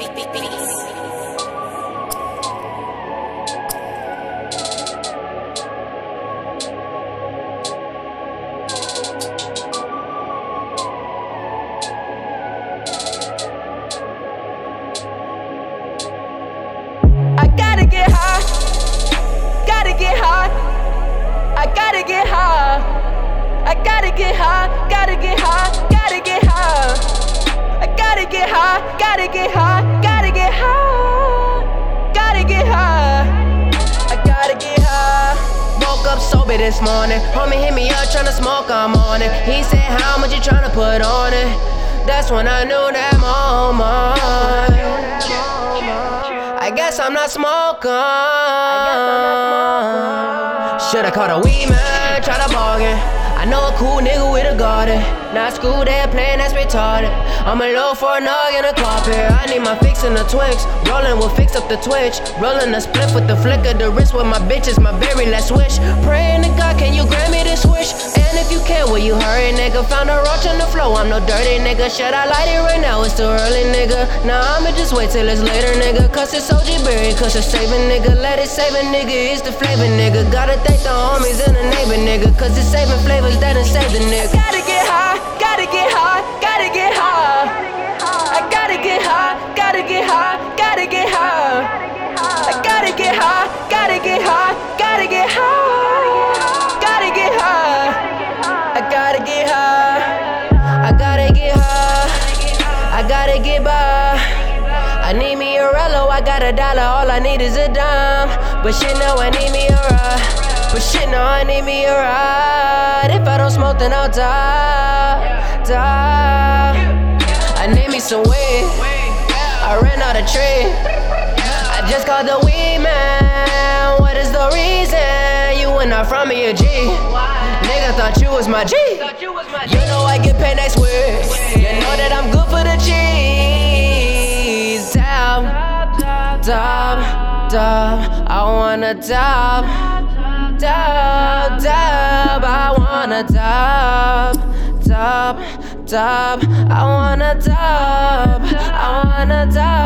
I gotta get high. Gotta get high. I Gotta get high. I gotta get high, gotta get high, gotta get high. Gotta get high. Gotta get high. Gotta get high. Gotta get high. I gotta get high. Woke up sober this morning. Homie hit me up tryna smoke, I'm on it. He said, How much you tryna put on it? That's when I knew that moment. I guess I'm not smoking. Shoulda caught a weed man, try to bargain. I know a cool nigga with a garden. Not school there playing, that's retarded. I'ma low for a nog in a carpet. I need my fix in the Twix. Rolling will fix up the twitch. Rolling a split with the flick of the wrist with my bitches, my berry, let's switch. Praying to God, can you grant me this wish? And if you can, will you hurry, nigga? Found a roach on the floor, I'm no dirty nigga. Should I light it right now? It's too early, nigga. Nah, I'ma just wait till it's later, nigga. Cause it's OG cause it's saving, nigga. Let it save a nigga, it's the flavor, nigga. Gotta thank the homies and the neighbor, nigga. Cause it's saving flavors that done save the nigga. Gotta get high. Gotta get high. Gotta get high. I gotta get high. Gotta get high. Gotta get high. I gotta get high. Gotta get high. Gotta get high. Gotta get high. I gotta get high. I gotta get high. I gotta get by. I need me a rello, I got a dollar, all I need is a dime. But shit, no, I need me a ride. But shit, no, I need me a ride. If I don't smoke, then I'll die. Die. I need me some weed. I ran out of tree. I just called the weed man. What is the reason you went out from me a G? Nigga thought you was my G. You know I get paid next week. You know that I'm good dab, dab. I wanna dub, dub, dub. I wanna dub, dub, dub. I wanna dub, I wanna dab.